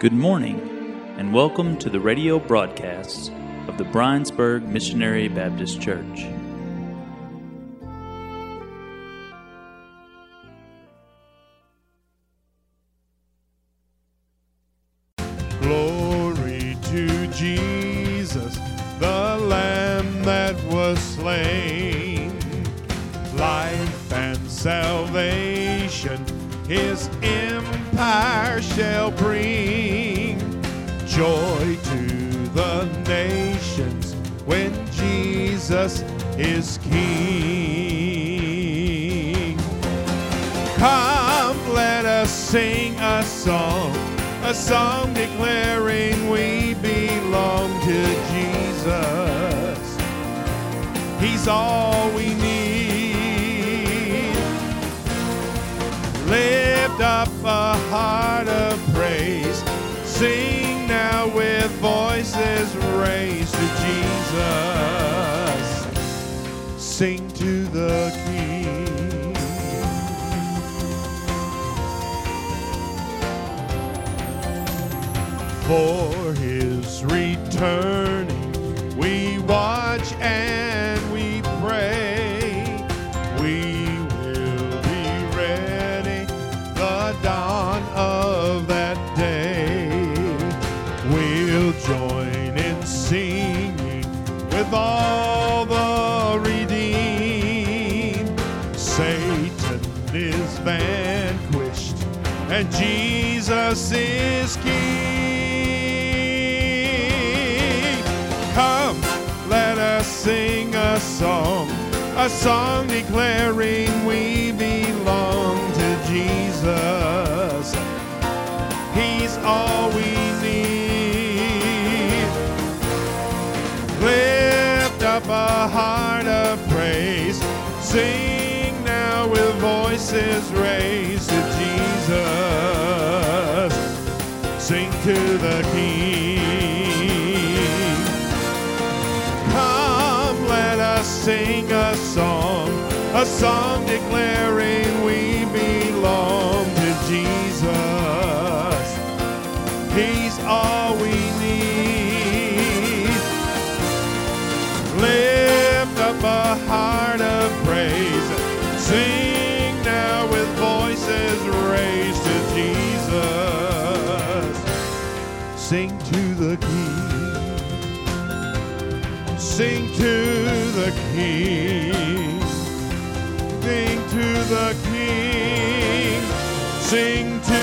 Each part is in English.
Good morning, and welcome to the radio broadcasts of the Briensburg Missionary Baptist Church. Come, let us sing a song, a song declaring we belong to Jesus. He's all we need. Lift up a heart of praise. Sing now with voices raised to Jesus. Sing to the King. Sing a song, a song declaring we belong to Jesus. He's all we need. Lift up a heart of praise. Sing now with voices raised to Jesus. Sing to the King. Sing to the King. Sing to the King. Sing to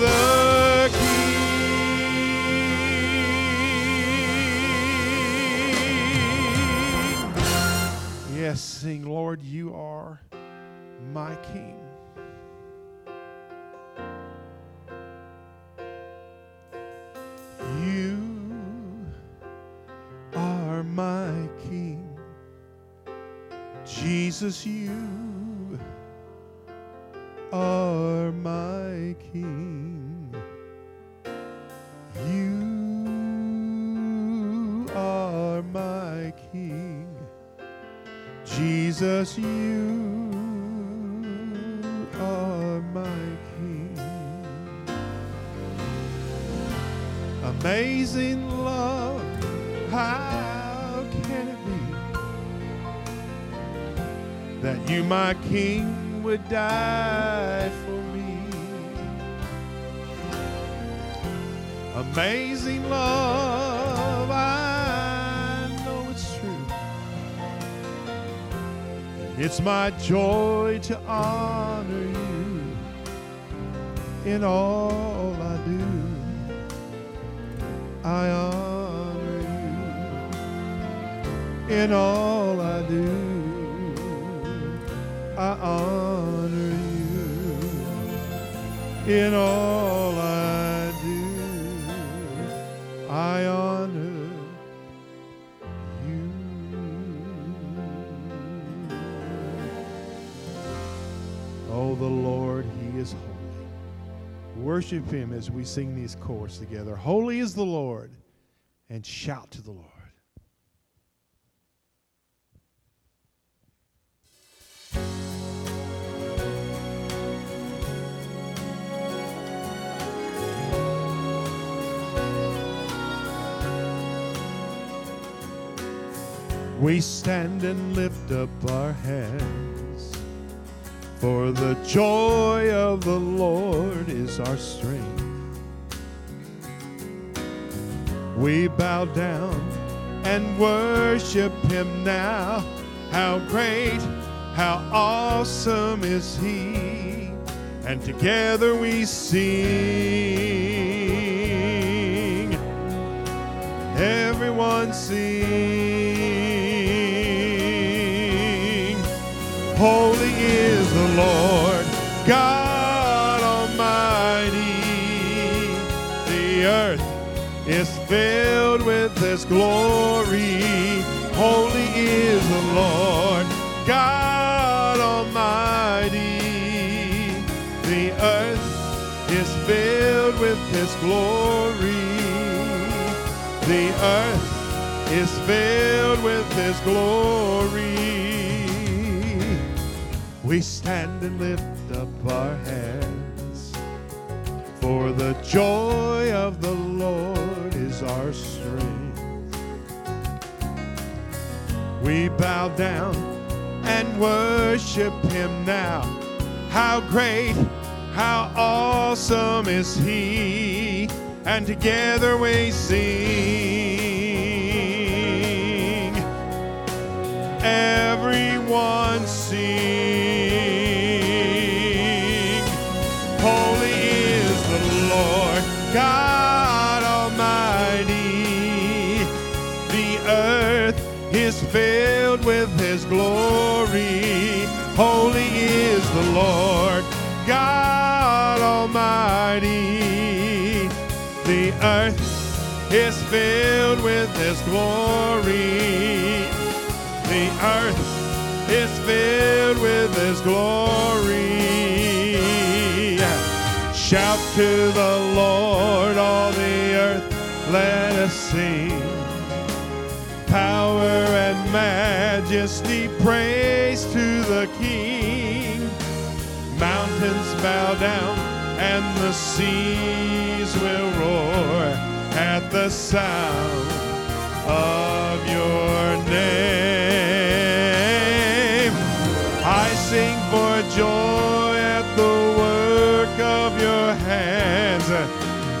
the King. Yes, sing, Lord, you are my King. Jesus, you are my King. You are my King. Jesus, you are my King. Amazing love, how that you, my King, would die for me? Amazing love, I know it's true. It's my joy to honor you in all I do. I honor you in all I do. I honor you in all I do. I honor you. Oh, the Lord, He is holy. Worship Him as we sing these chords together. Holy is the Lord, and shout to the Lord. We stand and lift up our hands, for the joy of the Lord is our strength. We bow down and worship Him now. How great, how awesome is He! And together we sing. Everyone sing. Lord God Almighty. The earth is filled with His glory. Holy is the Lord God Almighty. The earth is filled with His glory. The earth is filled with His glory. We stand and lift up our hands, for the joy of the Lord is our strength. We bow down and worship Him now. How great, how awesome is He! And together we sing. Everyone sing. God Almighty. The earth is filled with His glory. Holy is the Lord God Almighty. The earth is filled with His glory. The earth is filled with His glory. Shout to the Lord, all the earth, let us sing. Power and majesty, praise to the King. Mountains bow down and the seas will roar at the sound of your name. I sing for joy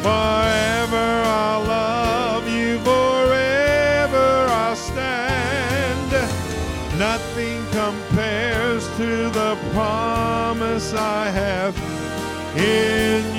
Forever I'll love you, forever I'll stand. Nothing compares to the promise I have in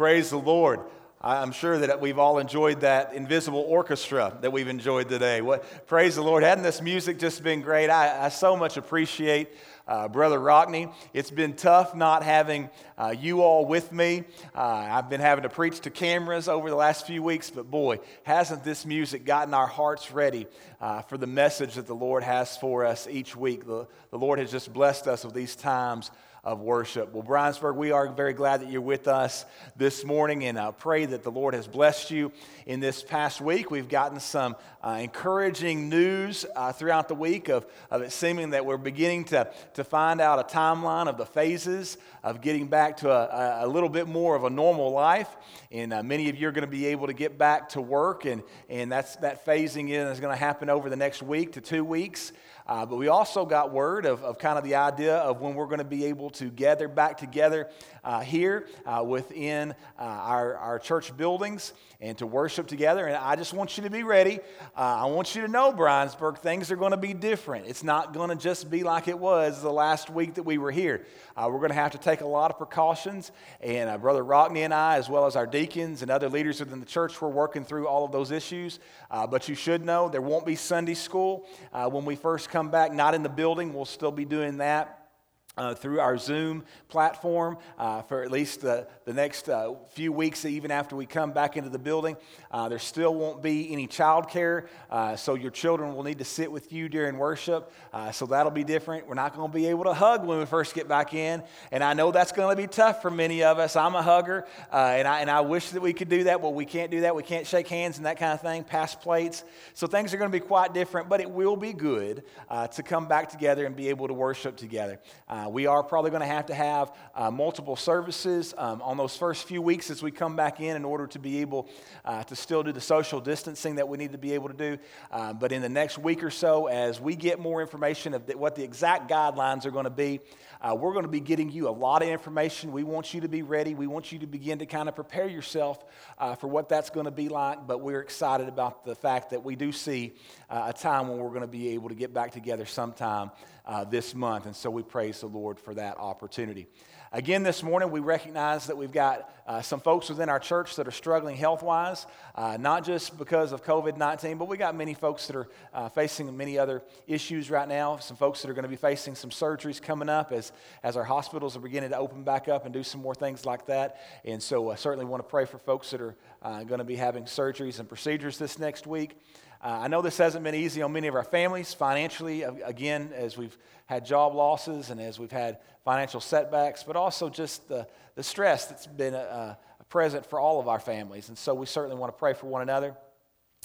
praise the Lord. I'm sure that we've all enjoyed that invisible orchestra that we've enjoyed today. What, praise the Lord. Hadn't this music just been great? I, I so much appreciate uh, Brother Rockney. It's been tough not having uh, you all with me. Uh, I've been having to preach to cameras over the last few weeks, but boy, hasn't this music gotten our hearts ready uh, for the message that the Lord has for us each week? The, the Lord has just blessed us with these times of worship. Well, Briensburg, we are very glad that you're with us this morning and I pray that the Lord has blessed you in this past week. We've gotten some uh, encouraging news uh, throughout the week of, of it seeming that we're beginning to, to find out a timeline of the phases of getting back to a, a little bit more of a normal life. And uh, many of you are going to be able to get back to work, and, and that's, that phasing in is going to happen over the next week to two weeks. Uh, but we also got word of, of kind of the idea of when we're going to be able to gather back together uh, here uh, within uh, our, our church buildings and to worship together. And I just want you to be ready. Uh, I want you to know, Briensburg, things are going to be different. It's not going to just be like it was the last week that we were here. Uh, we're going to have to take a lot of precautions. And Brother Rockney and I, as well as our deacons and other leaders within the church, we're working through all of those issues. but you should know there won't be Sunday school when we first come back, not in the building. We'll still be doing that. Uh, through our Zoom platform uh, for at least the, the next uh, few weeks, even after we come back into the building. Uh, there still won't be any childcare, uh, so your children will need to sit with you during worship. Uh, so that'll be different. We're not going to be able to hug when we first get back in, and I know that's going to be tough for many of us. I'm a hugger, and, I, and I wish that we could do that, but we can't do that. We can't shake hands and that kind of thing, pass plates. So things are going to be quite different, but it will be good to come back together and be able to worship together. Uh, we are probably going to have to have uh, multiple services um, on those first few weeks as we come back in in order to be able uh, to still do the social distancing that we need to be able to do. Uh, but in the next week or so, as we get more information of what the exact guidelines are going to be, uh, we're going to be getting you a lot of information. We want you to be ready. We want you to begin to kind of prepare yourself uh, for what that's going to be like. But we're excited about the fact that we do see uh, a time when we're going to be able to get back together sometime uh, this month. And so we praise the Lord for that opportunity. Again, this morning, we recognize that we've got uh, some folks within our church that are struggling health wise, uh, not just because of COVID 19, but we got many folks that are uh, facing many other issues right now. Some folks that are going to be facing some surgeries coming up as, as our hospitals are beginning to open back up and do some more things like that. And so, I certainly want to pray for folks that are uh, going to be having surgeries and procedures this next week. Uh, I know this hasn't been easy on many of our families financially, again, as we've had job losses and as we've had financial setbacks, but also just the, the stress that's been uh, present for all of our families. And so we certainly want to pray for one another.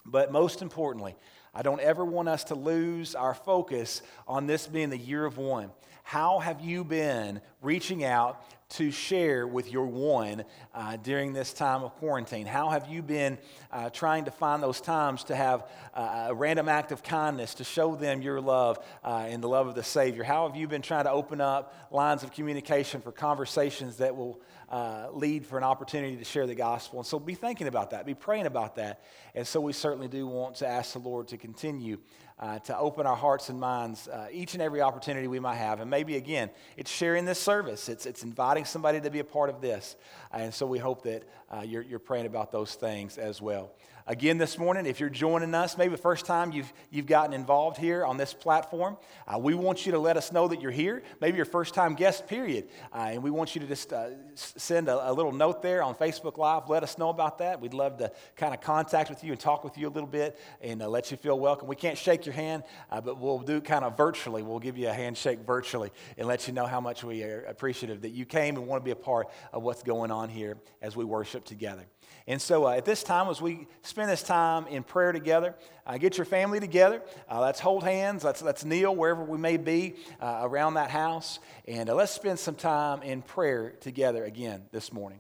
But most importantly, I don't ever want us to lose our focus on this being the year of one. How have you been reaching out to share with your one uh, during this time of quarantine? How have you been uh, trying to find those times to have uh, a random act of kindness to show them your love uh, and the love of the Savior? How have you been trying to open up lines of communication for conversations that will uh, lead for an opportunity to share the gospel? And so be thinking about that, be praying about that. And so we certainly do want to ask the Lord to continue uh, to open our hearts and minds uh, each and every opportunity we might have. And maybe, again, it's sharing this service, it's, it's inviting somebody to be a part of this. and so we hope that uh, you're, you're praying about those things as well. Again, this morning, if you're joining us, maybe the first time you've, you've gotten involved here on this platform, uh, we want you to let us know that you're here. Maybe your first time guest, period. Uh, and we want you to just uh, send a, a, little note there on Facebook Live. Let us know about that. We'd love to kind of contact with you and talk with you a little bit and uh, let you feel welcome. We can't shake your hand, uh, but we'll do kind of virtually. We'll give you a handshake virtually and let you know how much we are appreciative that you came and want to be a part of what's going on here as we worship together. And so uh, at this time, as we spend this time in prayer together, uh, get your family together. Uh, let's hold hands. Let's, let's kneel wherever we may be uh, around that house. And uh, let's spend some time in prayer together again this morning.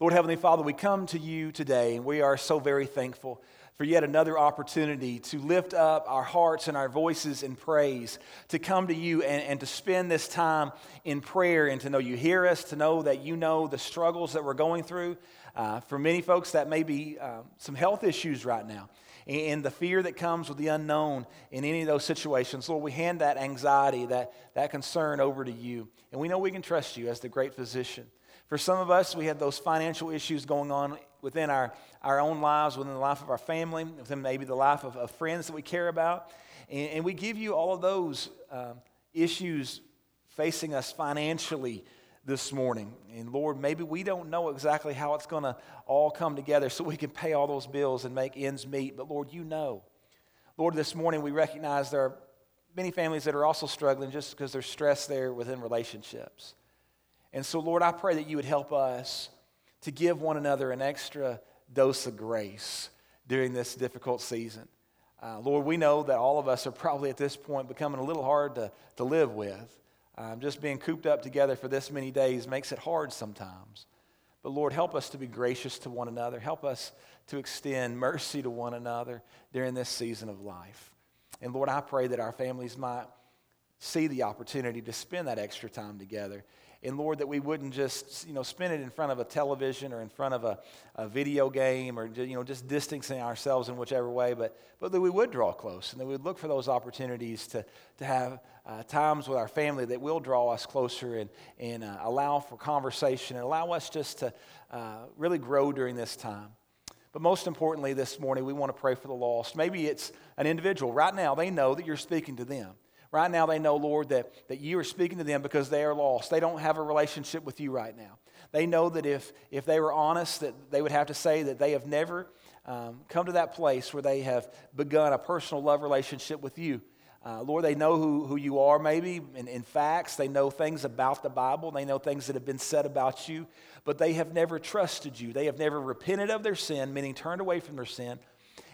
Lord Heavenly Father, we come to you today, and we are so very thankful for yet another opportunity to lift up our hearts and our voices in praise, to come to you and, and to spend this time in prayer and to know you hear us, to know that you know the struggles that we're going through. Uh, for many folks, that may be uh, some health issues right now. And the fear that comes with the unknown in any of those situations, Lord, we hand that anxiety, that, that concern over to you. And we know we can trust you as the great physician. For some of us, we have those financial issues going on within our, our own lives, within the life of our family, within maybe the life of, of friends that we care about. And, and we give you all of those um, issues facing us financially this morning. And Lord, maybe we don't know exactly how it's going to all come together so we can pay all those bills and make ends meet. But Lord, you know. Lord, this morning we recognize there are many families that are also struggling just because there's stress there within relationships. And so, Lord, I pray that you would help us to give one another an extra dose of grace during this difficult season. Uh, Lord, we know that all of us are probably at this point becoming a little hard to, to live with. Um, just being cooped up together for this many days makes it hard sometimes. But Lord, help us to be gracious to one another. Help us to extend mercy to one another during this season of life. And Lord, I pray that our families might see the opportunity to spend that extra time together and Lord, that we wouldn't just, you know, spend it in front of a television or in front of a, a video game or, you know, just distancing ourselves in whichever way, but, but that we would draw close and that we would look for those opportunities to, to have uh, times with our family that will draw us closer and, and uh, allow for conversation and allow us just to uh, really grow during this time. But most importantly, this morning, we want to pray for the lost. Maybe it's an individual. Right now, they know that you're speaking to them. Right now, they know, Lord, that, that you are speaking to them because they are lost. They don't have a relationship with you right now. They know that if, if they were honest, that they would have to say that they have never um, come to that place where they have begun a personal love relationship with you. Uh, Lord, they know who, who you are, maybe in, in facts. They know things about the Bible. They know things that have been said about you, but they have never trusted you. They have never repented of their sin, meaning turned away from their sin,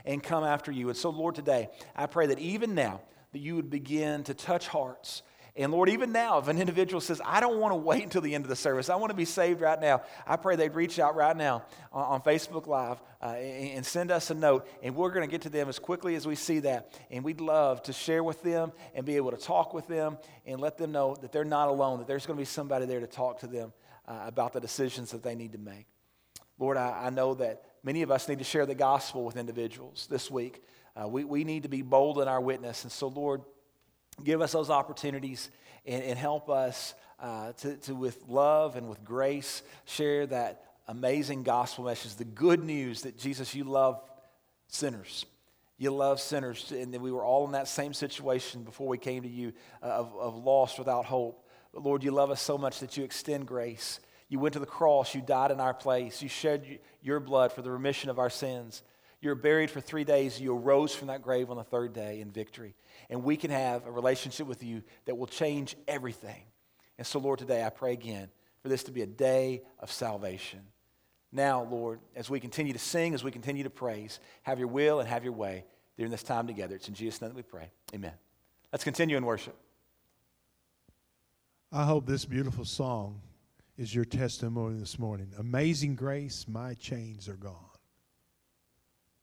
and come after you. And so, Lord, today, I pray that even now, that you would begin to touch hearts. And Lord, even now, if an individual says, I don't want to wait until the end of the service, I want to be saved right now, I pray they'd reach out right now on, Facebook Live uh, and, and send us a note. And we're going to get to them as quickly as we see that. And we'd love to share with them and be able to talk with them and let them know that they're not alone, that there's going to be somebody there to talk to them uh, about the decisions that they need to make. Lord, I, I know that many of us need to share the gospel with individuals this week. Uh, we, we need to be bold in our witness. And so, Lord, give us those opportunities and, and help us uh, to, to, with love and with grace, share that amazing gospel message, the good news that Jesus, you love sinners. You love sinners, and we were all in that same situation before we came to you uh, of, of lost without hope. But Lord, you love us so much that you extend grace. You went to the cross, you died in our place, you shed your blood for the remission of our sins. You were buried for three days. You arose from that grave on the third day in victory. And we can have a relationship with you that will change everything. And so, Lord, today I pray again for this to be a day of salvation. Now, Lord, as we continue to sing, as we continue to praise, have your will and have your way during this time together. It's in Jesus' name that we pray. Amen. Let's continue in worship. I hope this beautiful song is your testimony this morning. Amazing grace, my chains are gone.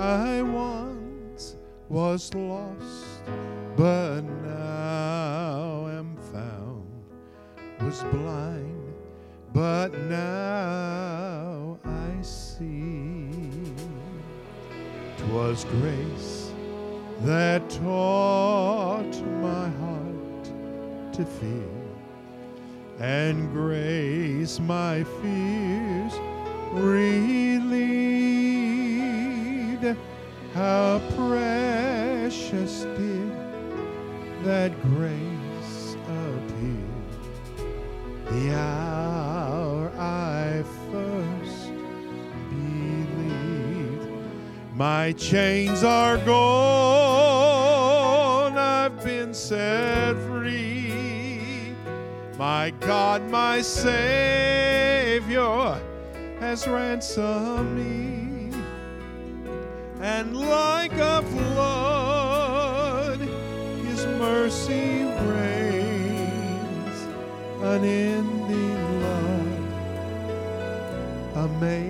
I once was lost, but now am found, was blind, but now I see. Twas grace that taught my heart to fear, and grace my fears how precious did that grace appear the hour I first believed. My chains are gone, I've been set free. My God, my Savior has ransomed me like a flood, His mercy reigns, unending love, amazing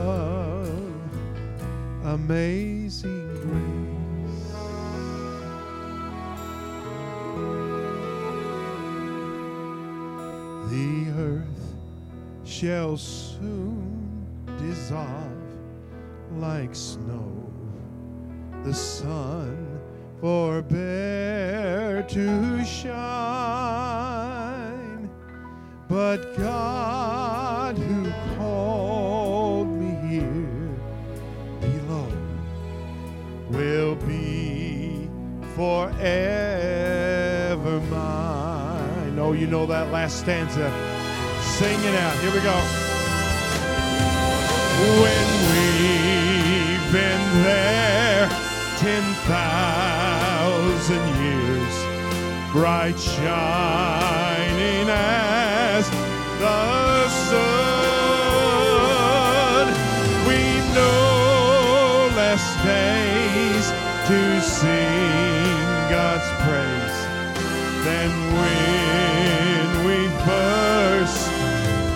amazing grace. The earth shall soon dissolve like snow. The sun forbear know that last stanza. Sing it out. Here we go. When we've been there ten thousand years, bright shining as the sun, we know less days to sing God's praise than we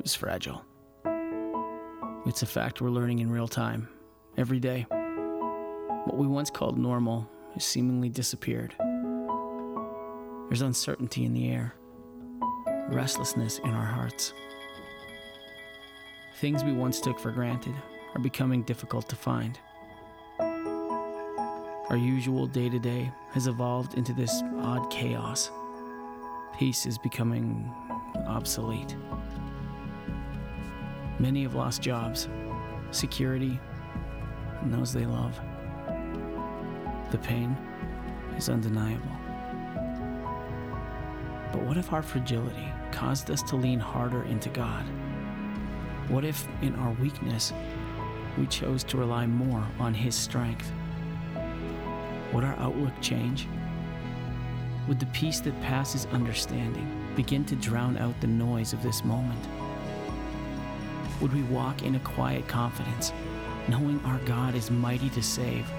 Life is fragile. It's a fact we're learning in real time, every day. What we once called normal has seemingly disappeared. There's uncertainty in the air, restlessness in our hearts. Things we once took for granted are becoming difficult to find. Our usual day to day has evolved into this odd chaos. Peace is becoming obsolete. Many have lost jobs, security, and those they love. The pain is undeniable. But what if our fragility caused us to lean harder into God? What if, in our weakness, we chose to rely more on His strength? Would our outlook change? Would the peace that passes understanding begin to drown out the noise of this moment? Would we walk in a quiet confidence, knowing our God is mighty to save?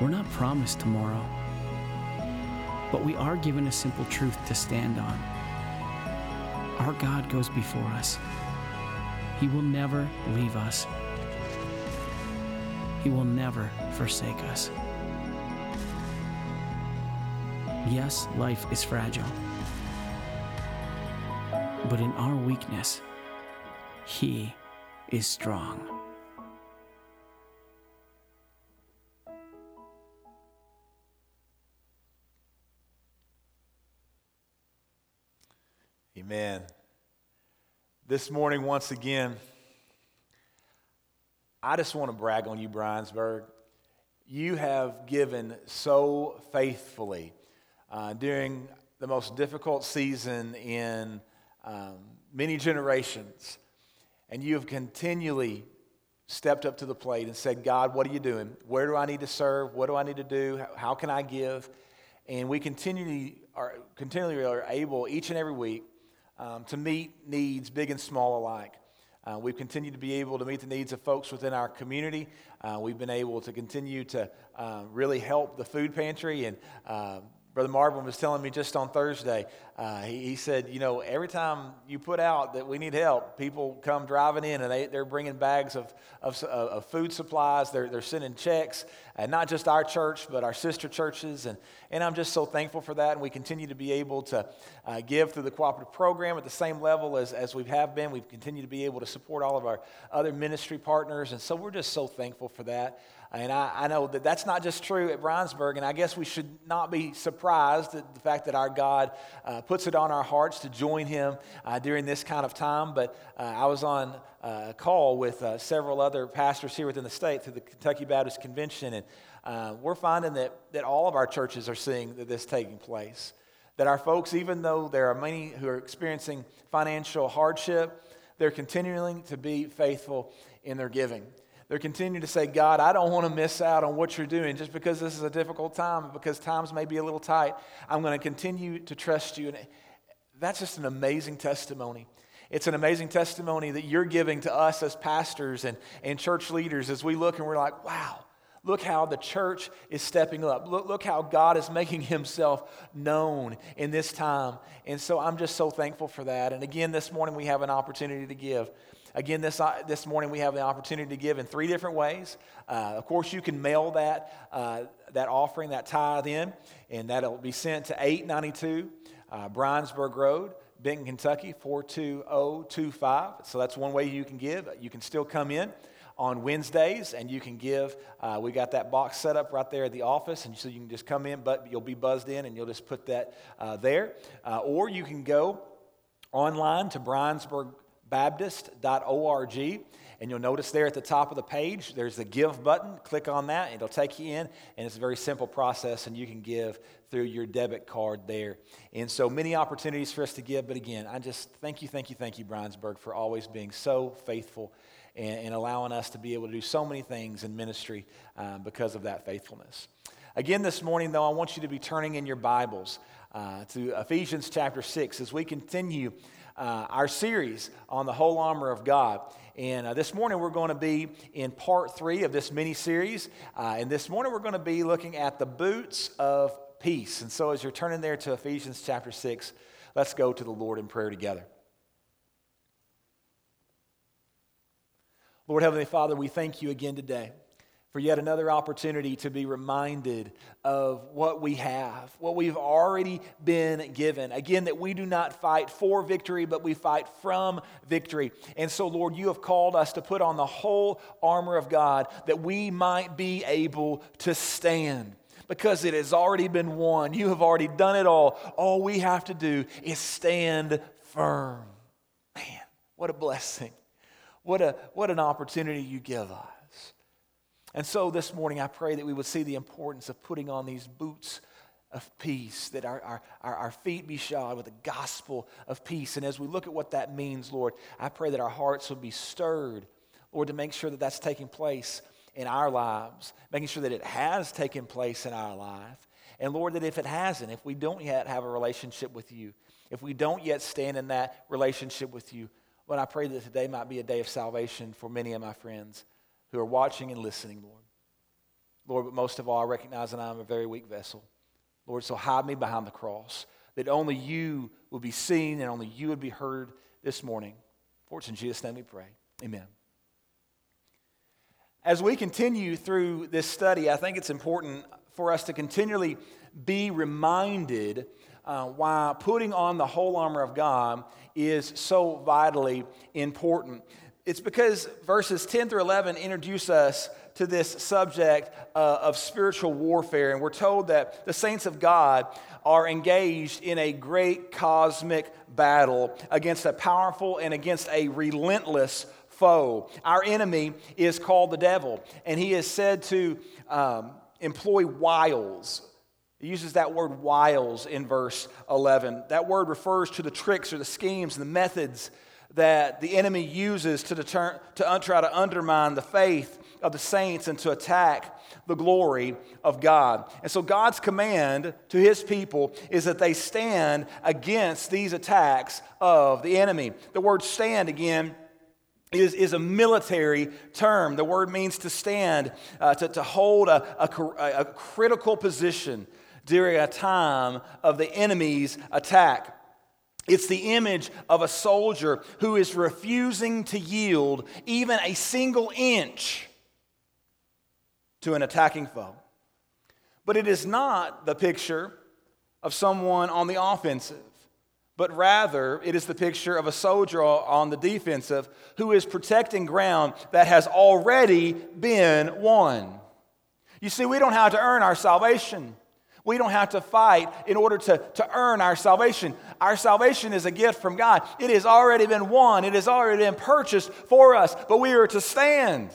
We're not promised tomorrow, but we are given a simple truth to stand on. Our God goes before us. He will never leave us. He will never forsake us. Yes, life is fragile. But in our weakness, He is strong. Amen. This morning, once again, I just want to brag on you, Briensburg. You have given so faithfully uh, during the most difficult season in um, many generations. And you have continually stepped up to the plate and said, God, what are you doing? Where do I need to serve? What do I need to do? How can I give? And we continually are, continually are able each and every week um, to meet needs, big and small alike. Uh, we've continued to be able to meet the needs of folks within our community. Uh, we've been able to continue to uh, really help the food pantry and uh, Brother Marvin was telling me just on Thursday, uh, he, he, said, you know, every time you put out that we need help, people come driving in and they, they're bringing bags of, of, of food supplies. They're, they're sending checks, and not just our church, but our sister churches. And, and I'm just so thankful for that. And we continue to be able to uh, give through the cooperative program at the same level as, as we have been. We've continued to be able to support all of our other ministry partners. And so we're just so thankful for that. And I, I, know that that's not just true at Briensburg, and I guess we should not be surprised at the fact that our God uh, puts it on our hearts to join Him uh, during this kind of time. But uh, I was on uh, a call with uh, several other pastors here within the state through the Kentucky Baptist Convention, and uh, we're finding that, that all of our churches are seeing that this taking place. That our folks, even though there are many who are experiencing financial hardship, they're continuing to be faithful in their giving. They're continuing to say, God, I don't want to miss out on what you're doing just because this is a difficult time, because times may be a little tight. I'm going to continue to trust you. And that's just an amazing testimony. It's an amazing testimony that you're giving to us as pastors and, and church leaders as we look and we're like, wow, look how the church is stepping up. Look, look how God is making himself known in this time. And so I'm just so thankful for that. And again, this morning we have an opportunity to give. Again, this, uh, this morning we have the opportunity to give in three different ways. Uh, of course, you can mail that, uh, that offering, that tithe in, and that'll be sent to 892 uh, Briensburg Road, Benton, Kentucky, 42025. So that's one way you can give. You can still come in on Wednesdays, and you can give. Uh, we got that box set up right there at the office, and so you can just come in, but you'll be buzzed in, and you'll just put that uh, there. Uh, or you can go online to Briensburg baptist.org. And you'll notice there at the top of the page, there's the give button. Click on that, it'll take you in. And it's a very simple process, and you can give through your debit card there. And so many opportunities for us to give. But again, I just thank you, thank you, thank you, Briensburg, for always being so faithful and, and allowing us to be able to do so many things in ministry um, because of that faithfulness. Again, this morning, though, I want you to be turning in your Bibles uh, to Ephesians chapter 6 as we continue uh, our series on the whole armor of God. And uh, this morning we're going to be in part three of this mini series. Uh, and this morning we're going to be looking at the boots of peace. And so as you're turning there to Ephesians chapter 6, let's go to the Lord in prayer together. Lord Heavenly Father, we thank you again today for yet another opportunity to be reminded of what we have, what we've already been given. Again, that we do not fight for victory, but we fight from victory. And so, Lord, you have called us to put on the whole armor of God that we might be able to stand. Because it has already been won. You have already done it all. All we have to do is stand firm. Man, what a blessing. What, a, what an opportunity you give us. And so this morning, I pray that we would see the importance of putting on these boots of peace, that our, our, our, feet be shod with the gospel of peace. And as we look at what that means, Lord, I pray that our hearts would be stirred, Lord, to make sure that that's taking place in our lives, making sure that it has taken place in our life. And Lord, that if it hasn't, if we don't yet have a relationship with you, if we don't yet stand in that relationship with you, Lord, I pray that today might be a day of salvation for many of my friends who are watching and listening, Lord. Lord, but most of all, I recognize that I'm a very weak vessel. Lord, so hide me behind the cross, that only you will be seen and only you would be heard this morning. For it's in Jesus' name we pray. Amen. As we continue through this study, I think it's important for us to continually be reminded uh, why putting on the whole armor of God is so vitally important. It's because verses 10 through 11 introduce us to this subject uh, of spiritual warfare. And we're told that the saints of God are engaged in a great cosmic battle against a powerful and against a relentless foe. Our enemy is called the devil, and he is said to um, employ wiles. He uses that word wiles in verse 11. That word refers to the tricks or the schemes and the methods that the enemy uses to, deter, to try to undermine the faith of the saints and to attack the glory of God. And so God's command to his people is that they stand against these attacks of the enemy. The word stand again is, is a military term. The word means to stand, uh, to, to hold a, a, a critical position during a time of the enemy's attack. It's the image of a soldier who is refusing to yield even a single inch to an attacking foe. But it is not the picture of someone on the offensive, but rather it is the picture of a soldier on the defensive who is protecting ground that has already been won. You see, we don't have to earn our salvation. We don't have to fight in order to, to earn our salvation. Our salvation is a gift from God. It has already been won, it has already been purchased for us, but we are to stand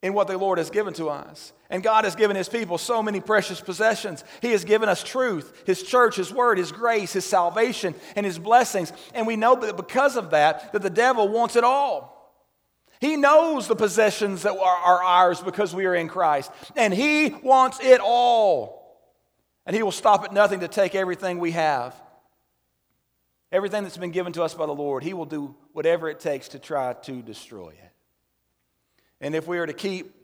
in what the Lord has given to us. And God has given His people so many precious possessions. He has given us truth, His church, His word, His grace, His salvation, and His blessings. And we know that because of that, that the devil wants it all. He knows the possessions that are, are ours because we are in Christ. And He wants it all. And He will stop at nothing to take everything we have. Everything that's been given to us by the Lord, He will do whatever it takes to try to destroy it. And if we are to keep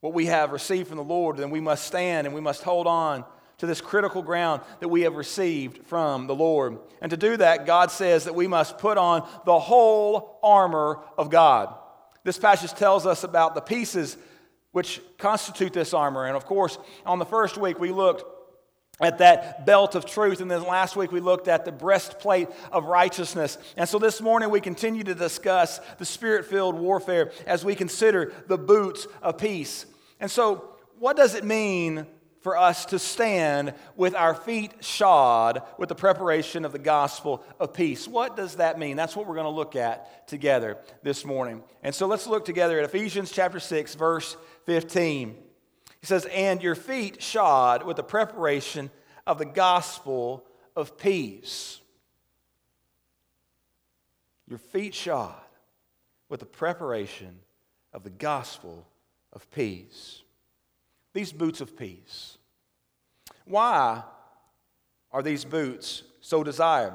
what we have received from the Lord, then we must stand and we must hold on to this critical ground that we have received from the Lord. And to do that, God says that we must put on the whole armor of God. This passage tells us about the pieces which constitute this armor. And of course, on the first week, we looked at that belt of truth. And then last week we looked at the breastplate of righteousness. And so this morning we continue to discuss the spirit filled warfare as we consider the boots of peace. And so, what does it mean for us to stand with our feet shod with the preparation of the gospel of peace? What does that mean? That's what we're going to look at together this morning. And so let's look together at Ephesians chapter 6, verse 15. He says, And your feet shod with the preparation of the gospel of peace. Your feet shod with the preparation of the gospel of peace. These boots of peace. Why are these boots so desired?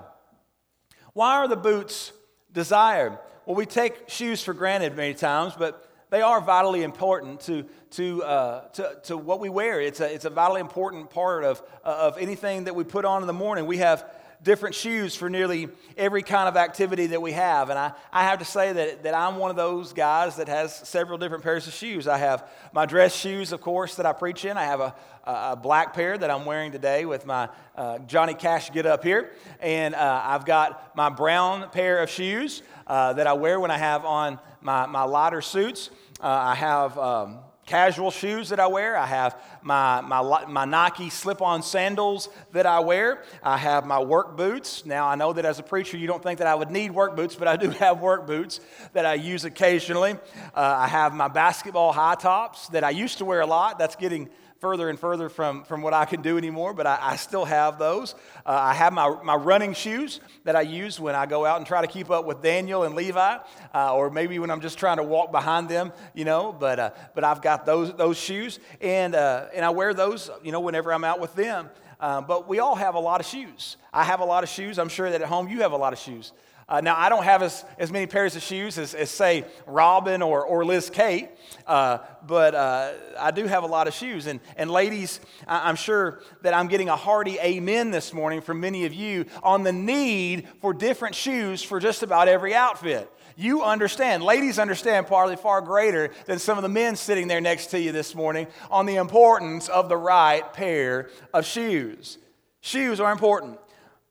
Why are the boots desired? Well, we take shoes for granted many times, but they are vitally important to, to, uh, to, to what we wear. It's a, it's a vitally important part of, of anything that we put on in the morning. We have different shoes for nearly every kind of activity that we have. And I, I have to say that, that I'm one of those guys that has several different pairs of shoes. I have my dress shoes, of course, that I preach in. I have a, a black pair that I'm wearing today with my uh, Johnny Cash get up here. And uh, I've got my brown pair of shoes uh, that I wear when I have on my, my lighter suits. Uh, I have um, casual shoes that I wear. I have my, my, my Nike slip on sandals that I wear. I have my work boots. Now, I know that as a preacher, you don't think that I would need work boots, but I do have work boots that I use occasionally. Uh, I have my basketball high tops that I used to wear a lot. That's getting further and further from, from what I can do anymore, but I, I still have those. Uh, I have my, my running shoes that I use when I go out and try to keep up with Daniel and Levi, uh, or maybe when I'm just trying to walk behind them, you know, but, uh, but I've got those, those shoes, and, uh, and I wear those, you know, whenever I'm out with them. Uh, but we all have a lot of shoes. I have a lot of shoes. I'm sure that at home you have a lot of shoes. Uh, now, I don't have as, as many pairs of shoes as, as say, Robin or, or Liz Kate, uh, but uh, I do have a lot of shoes. And, and ladies, I'm sure that I'm getting a hearty amen this morning from many of you on the need for different shoes for just about every outfit. You understand, ladies understand probably far greater than some of the men sitting there next to you this morning on the importance of the right pair of shoes. Shoes are important.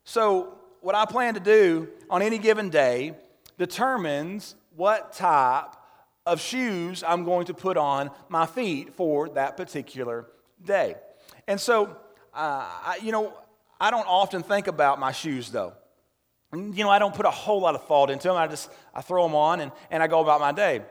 So, what I plan to do on any given day determines what type of shoes I'm going to put on my feet for that particular day. And so, uh, I, you know, I don't often think about my shoes though. You know, I don't put a whole lot of thought into them. I just I throw them on and, and I go about my day.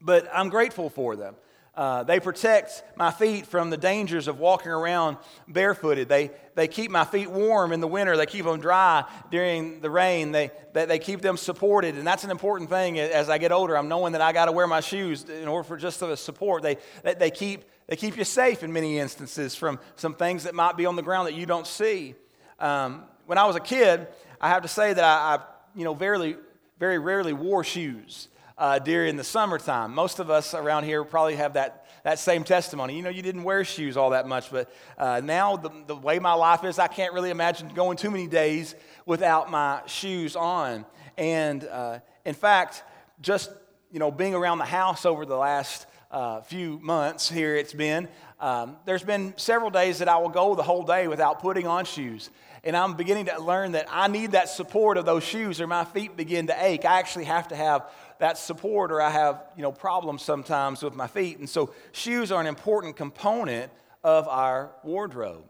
But I'm grateful for them. Uh, they protect my feet from the dangers of walking around barefooted. They, they keep my feet warm in the winter. They keep them dry during the rain. They, they, they keep them supported. And that's an important thing as I get older. I'm knowing that I got to wear my shoes in order for just the support. They, they, they, keep, they keep you safe in many instances from some things that might be on the ground that you don't see. Um, when I was a kid, I have to say that I, I you know, very, very rarely wore shoes uh, during the summertime. Most of us around here probably have that, that same testimony. You know, you didn't wear shoes all that much, but uh, now the, the way my life is, I can't really imagine going too many days without my shoes on. And uh, in fact, just, you know, being around the house over the last uh, few months here it's been, um, there's been several days that I will go the whole day without putting on shoes. And I'm beginning to learn that I need that support of those shoes or my feet begin to ache. I actually have to have that support or I have, you know, problems sometimes with my feet. And so shoes are an important component of our wardrobe.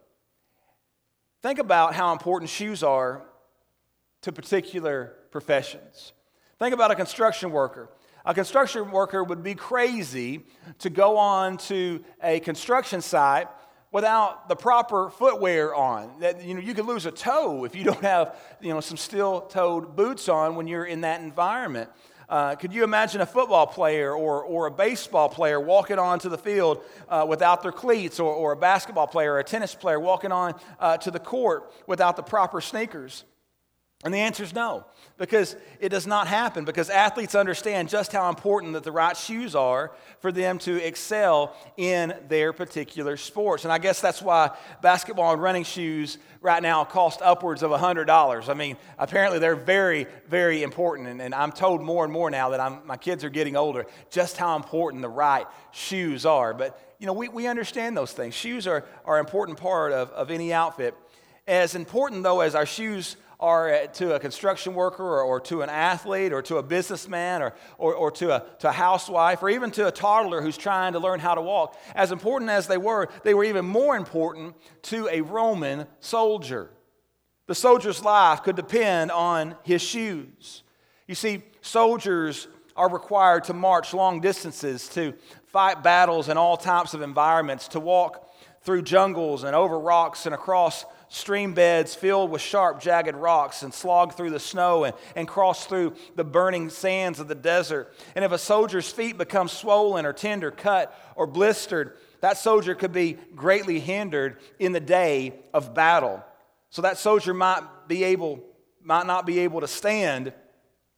Think about how important shoes are to particular professions. Think about a construction worker. A construction worker would be crazy to go on to a construction site without the proper footwear on. That, you know, you could lose a toe if you don't have you know, some steel-toed boots on when you're in that environment. Uh, could you imagine a football player or, or a baseball player walking onto the field uh, without their cleats, or, or a basketball player or a tennis player walking on uh, to the court without the proper sneakers? And the answer is no, because it does not happen, because athletes understand just how important that the right shoes are for them to excel in their particular sports. And I guess that's why basketball and running shoes right now cost upwards of $100. I mean, apparently they're very, very important. And, and I'm told more and more now that I'm, my kids are getting older just how important the right shoes are. But, you know, we, we understand those things. Shoes are, are an important part of, of any outfit. As important, though, as our shoes are uh, to a construction worker or, or, to an athlete or to a businessman or, or, or to, a, to a housewife or even to a toddler who's trying to learn how to walk, as important as they were, they were even more important to a Roman soldier. The soldier's life could depend on his shoes. You see, soldiers are required to march long distances, to fight battles in all types of environments, to walk through jungles and over rocks and across stream beds filled with sharp, jagged rocks and slog through the snow and, and cross through the burning sands of the desert. And if a soldier's feet become swollen or tender, cut, or blistered, that soldier could be greatly hindered in the day of battle. So that soldier might be able, might not be able to stand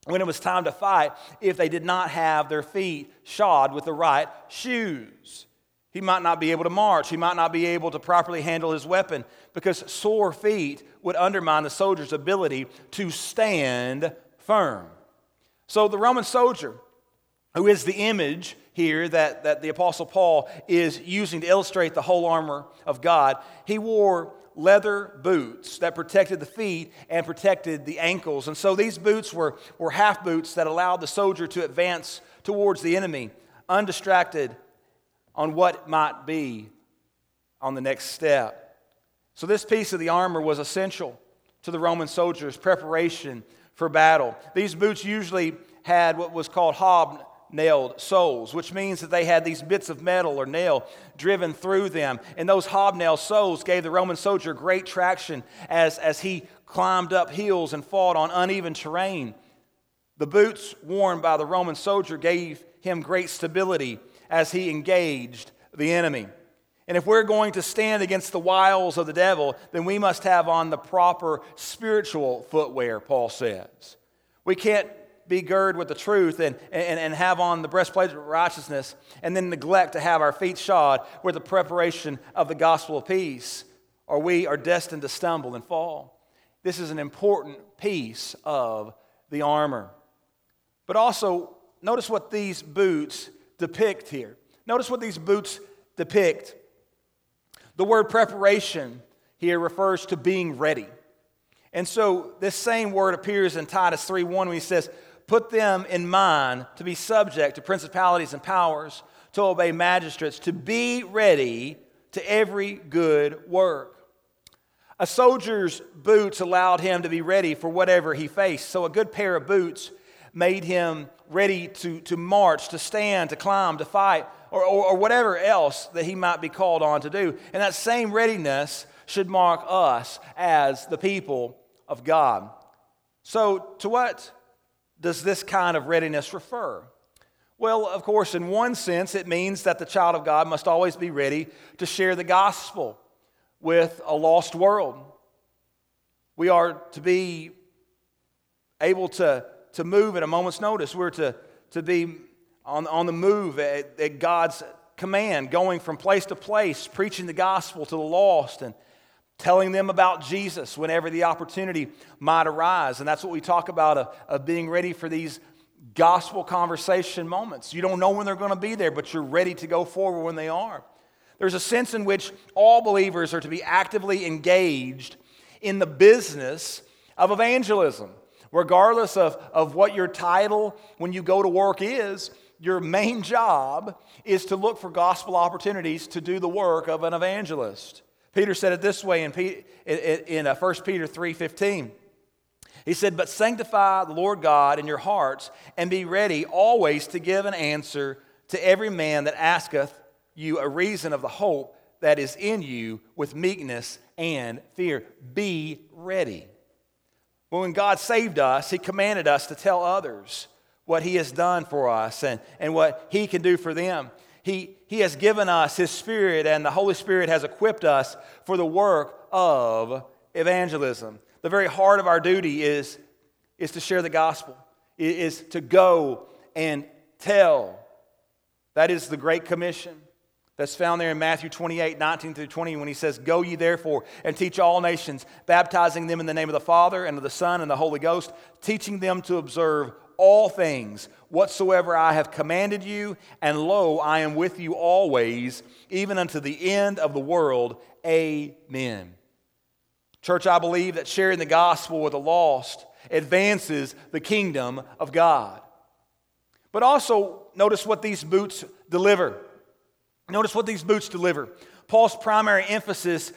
when it was time to fight if they did not have their feet shod with the right shoes. He might not be able to march. He might not be able to properly handle his weapon because sore feet would undermine the soldier's ability to stand firm. So, the Roman soldier, who is the image here that, that the Apostle Paul is using to illustrate the whole armor of God, he wore leather boots that protected the feet and protected the ankles. And so these boots were, were half boots that allowed the soldier to advance towards the enemy, undistracted on what might be on the next step. So, this piece of the armor was essential to the Roman soldiers' preparation for battle. These boots usually had what was called hob nailed soles, which means that they had these bits of metal or nail driven through them. And those hobnail soles gave the Roman soldier great traction as, as he climbed up hills and fought on uneven terrain. The boots worn by the Roman soldier gave him great stability as he engaged the enemy. And if we're going to stand against the wiles of the devil, then we must have on the proper spiritual footwear, Paul says. We can't be girded with the truth and, and, and have on the breastplate of righteousness and then neglect to have our feet shod with the preparation of the gospel of peace, or we are destined to stumble and fall. This is an important piece of the armor. But also, notice what these boots depict here. Notice what these boots depict. The word preparation here refers to being ready. And so this same word appears in Titus 3:1 when he says, put them in mind to be subject to principalities and powers, to obey magistrates, to be ready to every good work. A soldier's boots allowed him to be ready for whatever he faced. So, a good pair of boots made him ready to, to march, to stand, to climb, to fight, or, or, or whatever else that he might be called on to do. And that same readiness should mark us as the people of God. So, to what does this kind of readiness refer? Well, of course, in one sense, it means that the child of God must always be ready to share the gospel with a lost world. We are to be able to, to move at a moment's notice. We're to, to be on, on the move at, at God's command, going from place to place, preaching the gospel to the lost and telling them about Jesus whenever the opportunity might arise. And that's what we talk about of, of being ready for these gospel conversation moments. You don't know when they're going to be there, but you're ready to go forward when they are. There's a sense in which all believers are to be actively engaged in the business of evangelism. Regardless of, of what your title when you go to work is, your main job is to look for gospel opportunities to do the work of an evangelist. Peter said it this way in, in 1 uh, Peter 3.15. He said, But sanctify the Lord God in your hearts, and be ready always to give an answer to every man that asketh you a reason of the hope that is in you with meekness and fear. Be ready. When God saved us, He commanded us to tell others what He has done for us and, and what He can do for them. He, he has given us His Spirit, and the Holy Spirit has equipped us for the work of evangelism. The very heart of our duty is, is to share the gospel, is to go and tell. That is the Great Commission. That's found there in Matthew 28, 19 through 20, when he says, Go ye therefore and teach all nations, baptizing them in the name of the Father and of the Son and the Holy Ghost, teaching them to observe all things whatsoever I have commanded you, and lo, I am with you always, even unto the end of the world. Amen. Church, I believe that sharing the gospel with the lost advances the kingdom of God. But also, notice what these boots deliver. Notice what these boots deliver. Paul's primary emphasis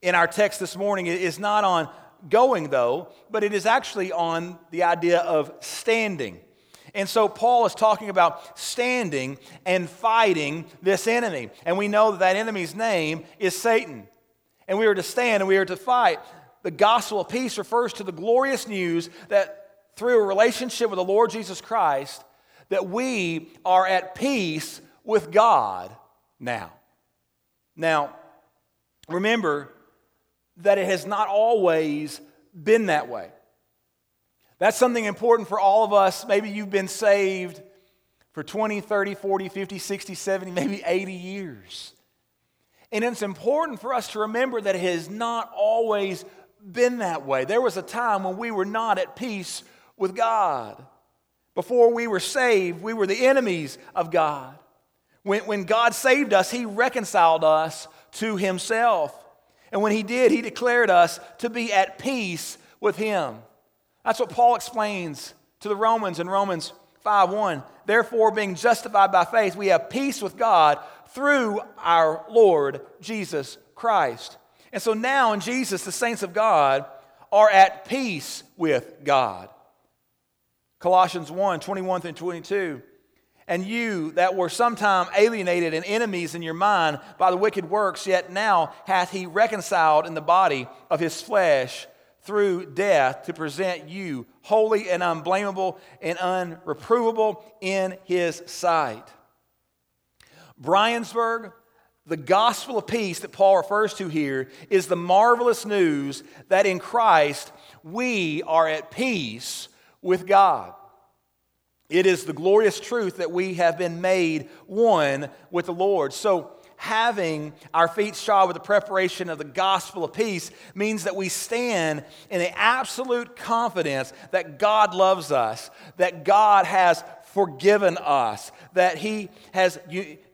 in our text this morning is not on going, though, but it is actually on the idea of standing. And so Paul is talking about standing and fighting this enemy. And we know that that enemy's name is Satan. And we are to stand and we are to fight. The gospel of peace refers to the glorious news that through a relationship with the Lord Jesus Christ, that we are at peace with God now. Now, remember that it has not always been that way. That's something important for all of us. Maybe you've been saved for 20, 30, 40, 50, 60, 70, maybe 80 years. And it's important for us to remember that it has not always been that way. There was a time when we were not at peace with God. Before we were saved, we were the enemies of God. When, when God saved us, He reconciled us to Himself. And when He did, He declared us to be at peace with Him. That's what Paul explains to the Romans in Romans 5 1. Therefore, being justified by faith, we have peace with God through our Lord Jesus Christ. And so now in Jesus, the saints of God are at peace with God. Colossians 1 21 through 22 and you that were sometime alienated and enemies in your mind by the wicked works, yet now hath he reconciled in the body of his flesh through death to present you holy and unblameable and unreprovable in his sight. Briensburg, the gospel of peace that Paul refers to here is the marvelous news that in Christ we are at peace with God. It is the glorious truth that we have been made one with the Lord. So, having our feet shod with the preparation of the gospel of peace means that we stand in the absolute confidence that God loves us, that God has forgiven us, that He has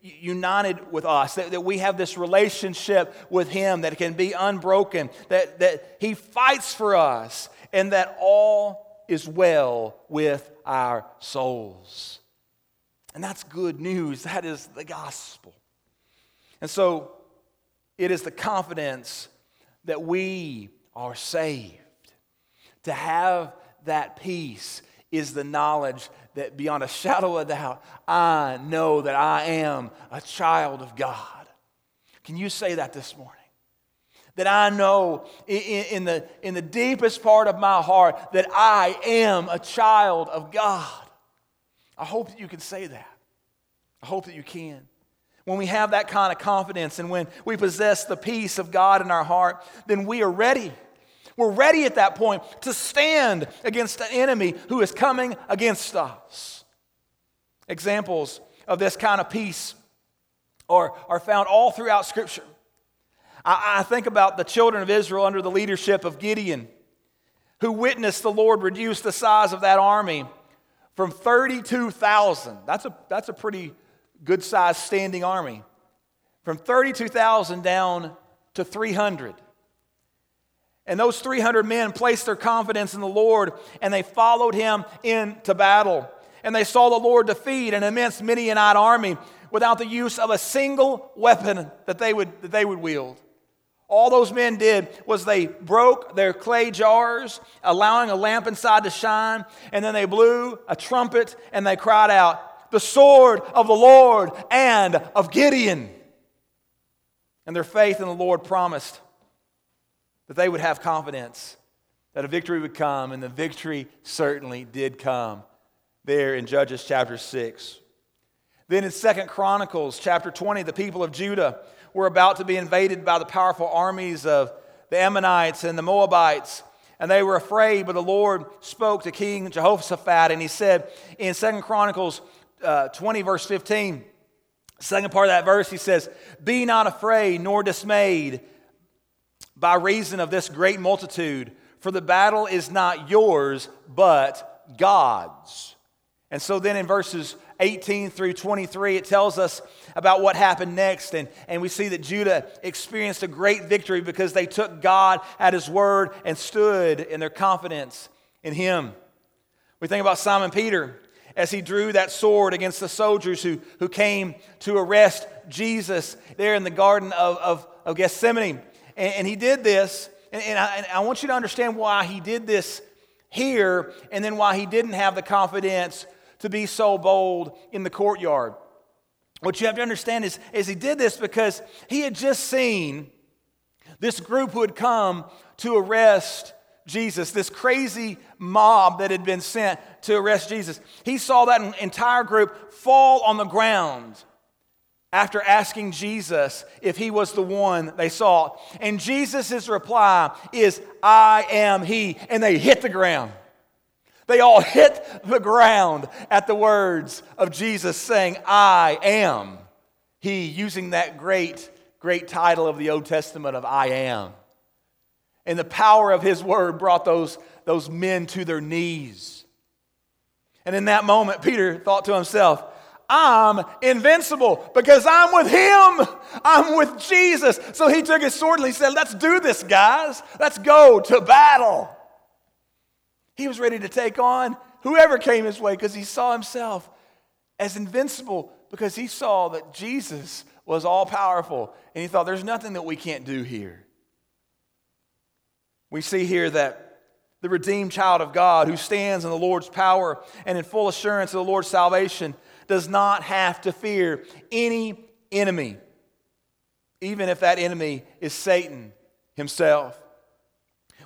united with us, that, that we have this relationship with Him that can be unbroken, that, that He fights for us, and that all is well with our souls. And that's good news. That is the gospel. And so it is the confidence that we are saved. To have that peace is the knowledge that beyond a shadow of doubt, I know that I am a child of God. Can you say that this morning? That I know in, in, the, in the deepest part of my heart that I am a child of God. I hope that you can say that. I hope that you can. When we have that kind of confidence and when we possess the peace of God in our heart, then we are ready. We're ready at that point to stand against an enemy who is coming against us. Examples of this kind of peace are, are found all throughout Scripture. I, I think about the children of Israel under the leadership of Gideon, who witnessed the Lord reduce the size of that army from 32,000. That's a, that's a pretty good sized standing army. From 32,000 down to 300. And those 300 men placed their confidence in the Lord and they followed him into battle. And they saw the Lord defeat an immense Midianite army without the use of a single weapon that they would, that they would wield. All those men did was they broke their clay jars, allowing a lamp inside to shine, and then they blew a trumpet and they cried out, The sword of the Lord and of Gideon. And their faith in the Lord promised that they would have confidence that a victory would come, and the victory certainly did come there in Judges chapter 6. Then in Second Chronicles chapter 20, the people of Judah were about to be invaded by the powerful armies of the Ammonites and the Moabites. And they were afraid, but the Lord spoke to King Jehoshaphat, and he said in Second Chronicles uh, 20, verse 15, second part of that verse, he says, Be not afraid nor dismayed by reason of this great multitude, for the battle is not yours, but God's. And so then in verses 18 through 23, it tells us about what happened next. And, and we see that Judah experienced a great victory because they took God at his word and stood in their confidence in him. We think about Simon Peter as he drew that sword against the soldiers who, who came to arrest Jesus there in the Garden of, of, of Gethsemane. And, and, he did this, and, and, I, and I want you to understand why he did this here and then why he didn't have the confidence to be so bold in the courtyard. What you have to understand is, is he did this because he had just seen this group who had come to arrest Jesus, this crazy mob that had been sent to arrest Jesus. He saw that entire group fall on the ground after asking Jesus if he was the one they sought. And Jesus' reply is, I am he. And they hit the ground. They all hit the ground at the words of Jesus saying, I am He, using that great, great title of the Old Testament of I am. And the power of His word brought those, those men to their knees. And in that moment, Peter thought to himself, I'm invincible because I'm with him. I'm with Jesus. So he took his sword and he said, Let's do this, guys. Let's go to battle. He was ready to take on whoever came his way because he saw himself as invincible because he saw that Jesus was all powerful. And he thought, there's nothing that we can't do here. We see here that the redeemed child of God who stands in the Lord's power and in full assurance of the Lord's salvation does not have to fear any enemy, even if that enemy is Satan himself.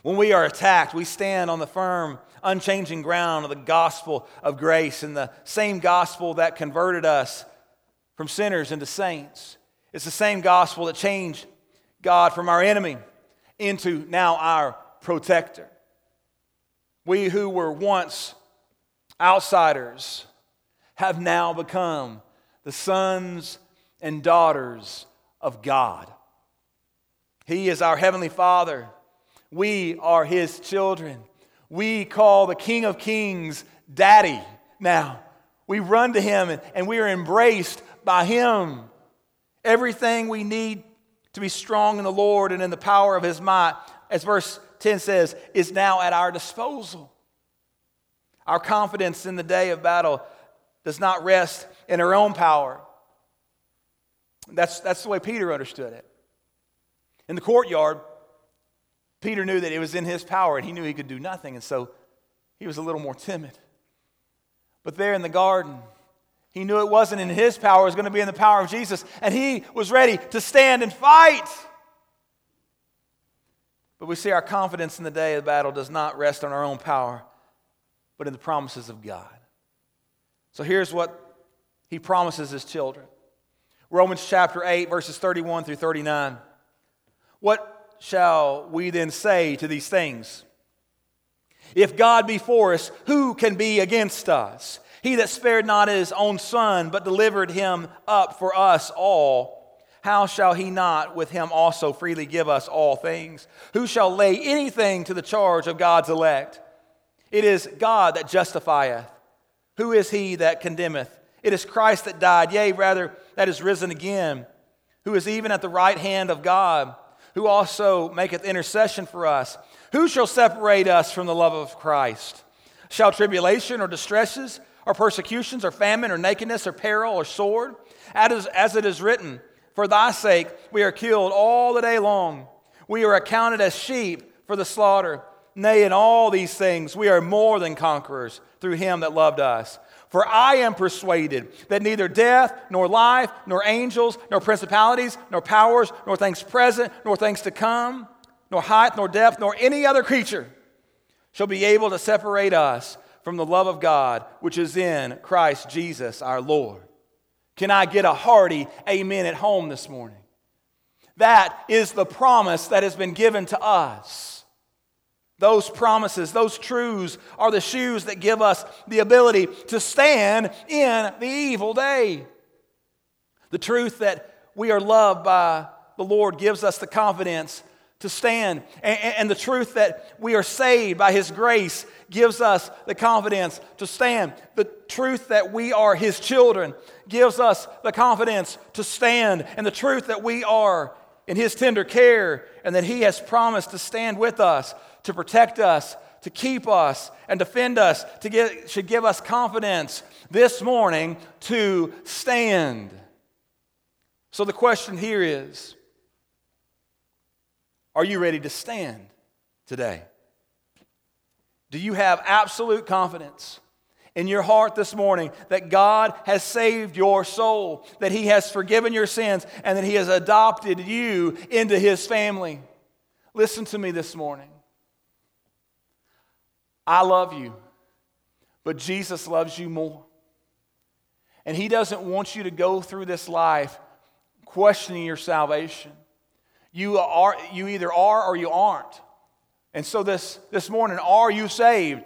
When we are attacked, we stand on the firm, unchanging ground of the gospel of grace and the same gospel that converted us from sinners into saints. It's the same gospel that changed God from our enemy into now our protector. We who were once outsiders have now become the sons and daughters of God. He is our Heavenly Father we are his children. We call the King of Kings Daddy now. We run to him and, we are embraced by him. Everything we need to be strong in the Lord and in the power of his might, as verse 10 says, is now at our disposal. Our confidence in the day of battle does not rest in our own power. That's, that's the way Peter understood it. In the courtyard, Peter knew that it was in his power and he knew he could do nothing, and so he was a little more timid. But there in the garden, he knew it wasn't in his power, it was going to be in the power of Jesus, and he was ready to stand and fight. But we see our confidence in the day of battle does not rest on our own power, but in the promises of God. So here's what he promises his children Romans chapter 8, verses 31 through 39. What shall we then say to these things? If God be for us, who can be against us? He that spared not his own son, but delivered him up for us all how shall he not with him also freely give us all things? Who shall lay anything to the charge of God's elect? It is God that justifieth. Who is he that condemneth? It is Christ that died, yea, rather, that is risen again, who is even at the right hand of God, who also maketh intercession for us. Who shall separate us from the love of Christ? Shall tribulation or distresses, or persecutions, or famine, or nakedness, or peril, or sword? As, as it is written, for thy sake we are killed all the day long. We are accounted as sheep for the slaughter. Nay, in all these things we are more than conquerors through him that loved us. For I am persuaded that neither death, nor life, nor angels, nor principalities, nor powers, nor things present, nor things to come, nor height, nor depth, nor any other creature shall be able to separate us from the love of God which is in Christ Jesus our Lord. Can I get a hearty amen at home this morning? That is the promise that has been given to us. Those promises, those truths are the shoes that give us the ability to stand in the evil day. The truth that we are loved by the Lord gives us the confidence to stand. And, and, the truth that we are saved by His grace gives us the confidence to stand. The truth that we are His children gives us the confidence to stand. And the truth that we are in His tender care and that He has promised to stand with us, to protect us, to keep us, and defend us, to get, should give us confidence this morning to stand. So the question here is, are you ready to stand today? Do you have absolute confidence in your heart this morning that God has saved your soul, that He has forgiven your sins, and that He has adopted you into His family? Listen to me this morning. I love you, but Jesus loves you more. And He doesn't want you to go through this life questioning your salvation. You, are, you either are or you aren't. And so this, this morning, are you saved?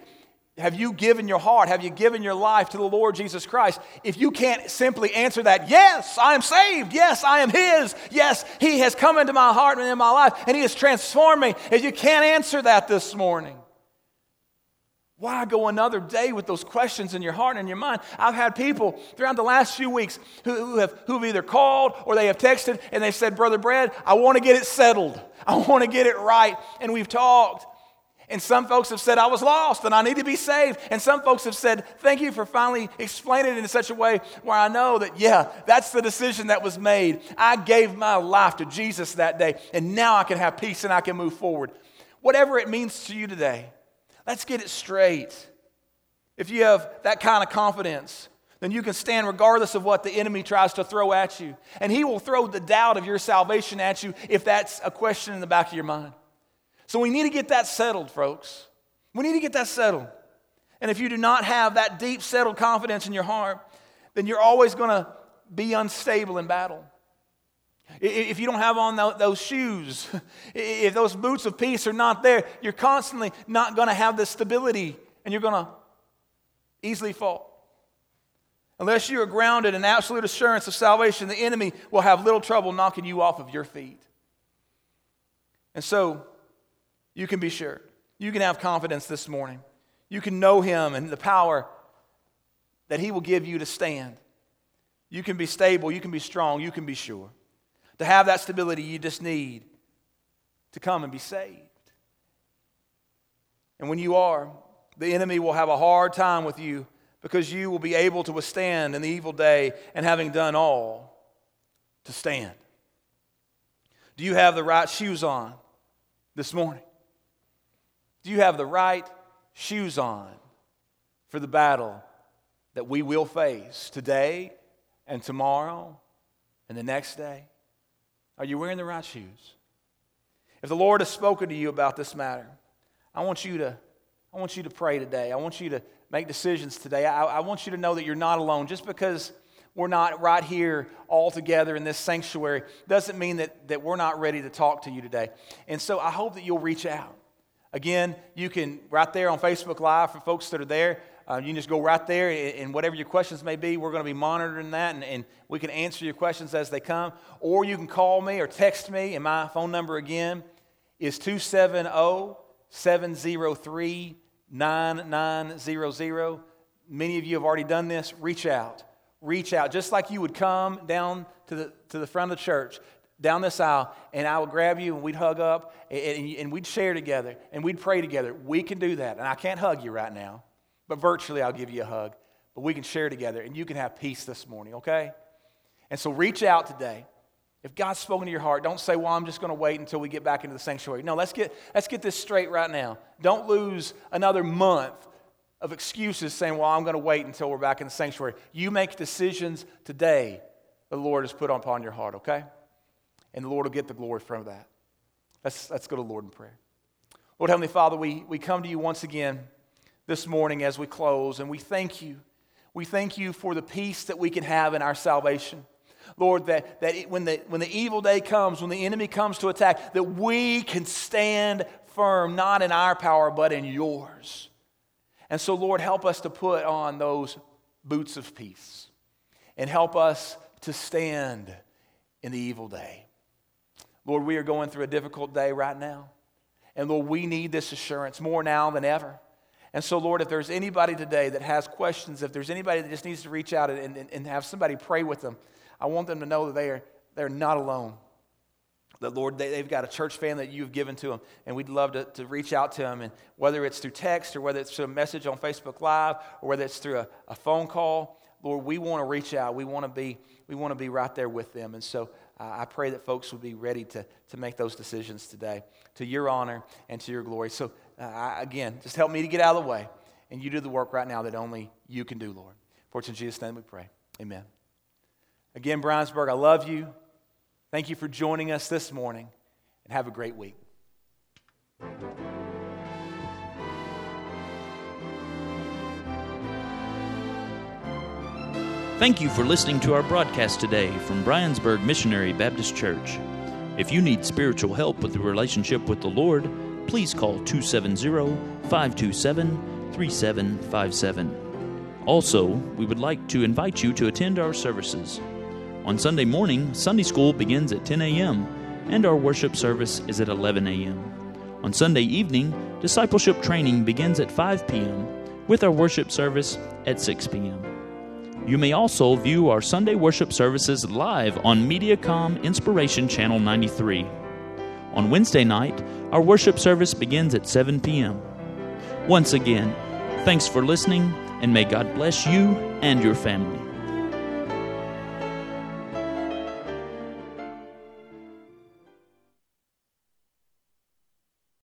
Have you given your heart? Have you given your life to the Lord Jesus Christ? If you can't simply answer that, yes, I am saved. Yes, I am His. Yes, He has come into my heart and in my life, and He has transformed me. If you can't answer that this morning, why go another day with those questions in your heart and in your mind? I've had people throughout the last few weeks who, who, have, who have either called or they have texted and they've said, Brother Brad, I want to get it settled. I want to get it right. And we've talked. And some folks have said, I was lost and I need to be saved. And some folks have said, Thank you for finally explaining it in such a way where I know that, yeah, that's the decision that was made. I gave my life to Jesus that day, and now I can have peace and I can move forward. Whatever it means to you today, Let's get it straight. If you have that kind of confidence, then you can stand regardless of what the enemy tries to throw at you. And he will throw the doubt of your salvation at you if that's a question in the back of your mind. So we need to get that settled, folks. We need to get that settled. And if you do not have that deep, settled confidence in your heart, then you're always going to be unstable in battle. If you don't have on those shoes, if those boots of peace are not there, you're constantly not going to have the stability and you're going to easily fall. Unless you are grounded in absolute assurance of salvation, the enemy will have little trouble knocking you off of your feet. And so, you can be sure. You can have confidence this morning. You can know him and the power that he will give you to stand. You can be stable. You can be strong. You can be sure. To have that stability, you just need to come and be saved. And when you are, The enemy will have a hard time with you because you will be able to withstand in the evil day and having done all to stand. Do you have the right shoes on this morning? Do you have the right shoes on for the battle that we will face today and tomorrow and the next day? Are you wearing the right shoes? If the Lord has spoken to you about this matter, I want you to, I want you to pray today. I want you to make decisions today. I, I want you to know that you're not alone. Just because we're not right here all together in this sanctuary doesn't mean that, that we're not ready to talk to you today. And so I hope that you'll reach out. Again, you can, right there on Facebook Live for folks that are there, uh, you can just go right there, and whatever your questions may be, we're going to be monitoring that, and, and we can answer your questions as they come. Or you can call me or text me, and my phone number again is 270 703 9900. Many of you have already done this. Reach out. Reach out. Just like you would come down to the, to the front of the church, down this aisle, and I would grab you and we'd hug up and, and, and we'd share together and we'd pray together. We can do that. And I can't hug you right now. But virtually, I'll give you a hug. But we can share together and you can have peace this morning, okay? And so reach out today. If God's spoken to your heart, don't say, Well, I'm just going to wait until we get back into the sanctuary. No, let's get, let's get this straight right now. Don't lose another month of excuses saying, Well, I'm going to wait until we're back in the sanctuary. You make decisions today the Lord has put upon your heart, okay? And the Lord will get the glory from that. Let's, let's go to the Lord in prayer. Lord Heavenly Father, we, we come to you once again this morning as we close, and we thank you. We thank you for the peace that we can have in our salvation. Lord, that, that it, when, the, when the evil day comes, when the enemy comes to attack, that we can stand firm, not in our power, but in yours. And so, Lord, help us to put on those boots of peace and help us to stand in the evil day. Lord, we are going through a difficult day right now. And Lord, we need this assurance more now than ever. And so, Lord, if there's anybody today that has questions, if there's anybody that just needs to reach out and, and, and have somebody pray with them, I want them to know that they are, they're not alone. That, Lord, they, have got a church family that you've given to them, and we'd love to, to reach out to them. And whether it's through text or whether it's through a message on Facebook Live or whether it's through a, a phone call, Lord, we want to reach out. We want to be, we want to be right there with them. And so uh, I pray that folks would be ready to, to make those decisions today to your honor and to your glory. So uh, again, just help me to get out of the way. And you do the work right now that only you can do, Lord. For it's in Jesus' name we pray. Amen. Again, Briensburg, I love you. Thank you for joining us this morning. And have a great week. Thank you for listening to our broadcast today from Briensburg Missionary Baptist Church. If you need spiritual help with the relationship with the Lord, please call 270 527 3757. Also, we would like to invite you to attend our services. On Sunday morning, Sunday school begins at 10 a.m., and our worship service is at 11 a.m. On Sunday evening, discipleship training begins at 5 p.m., with our worship service at 6 p.m. You may also view our Sunday worship services live on Mediacom Inspiration Channel 93. On Wednesday night, our worship service begins at 7 p.m. Once again, thanks for listening, and may God bless you and your family.